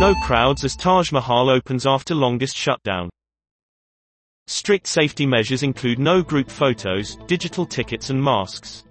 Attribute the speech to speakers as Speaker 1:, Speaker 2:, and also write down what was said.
Speaker 1: No crowds as Taj Mahal opens after longest shutdown. Strict safety measures include no group photos, digital tickets and masks.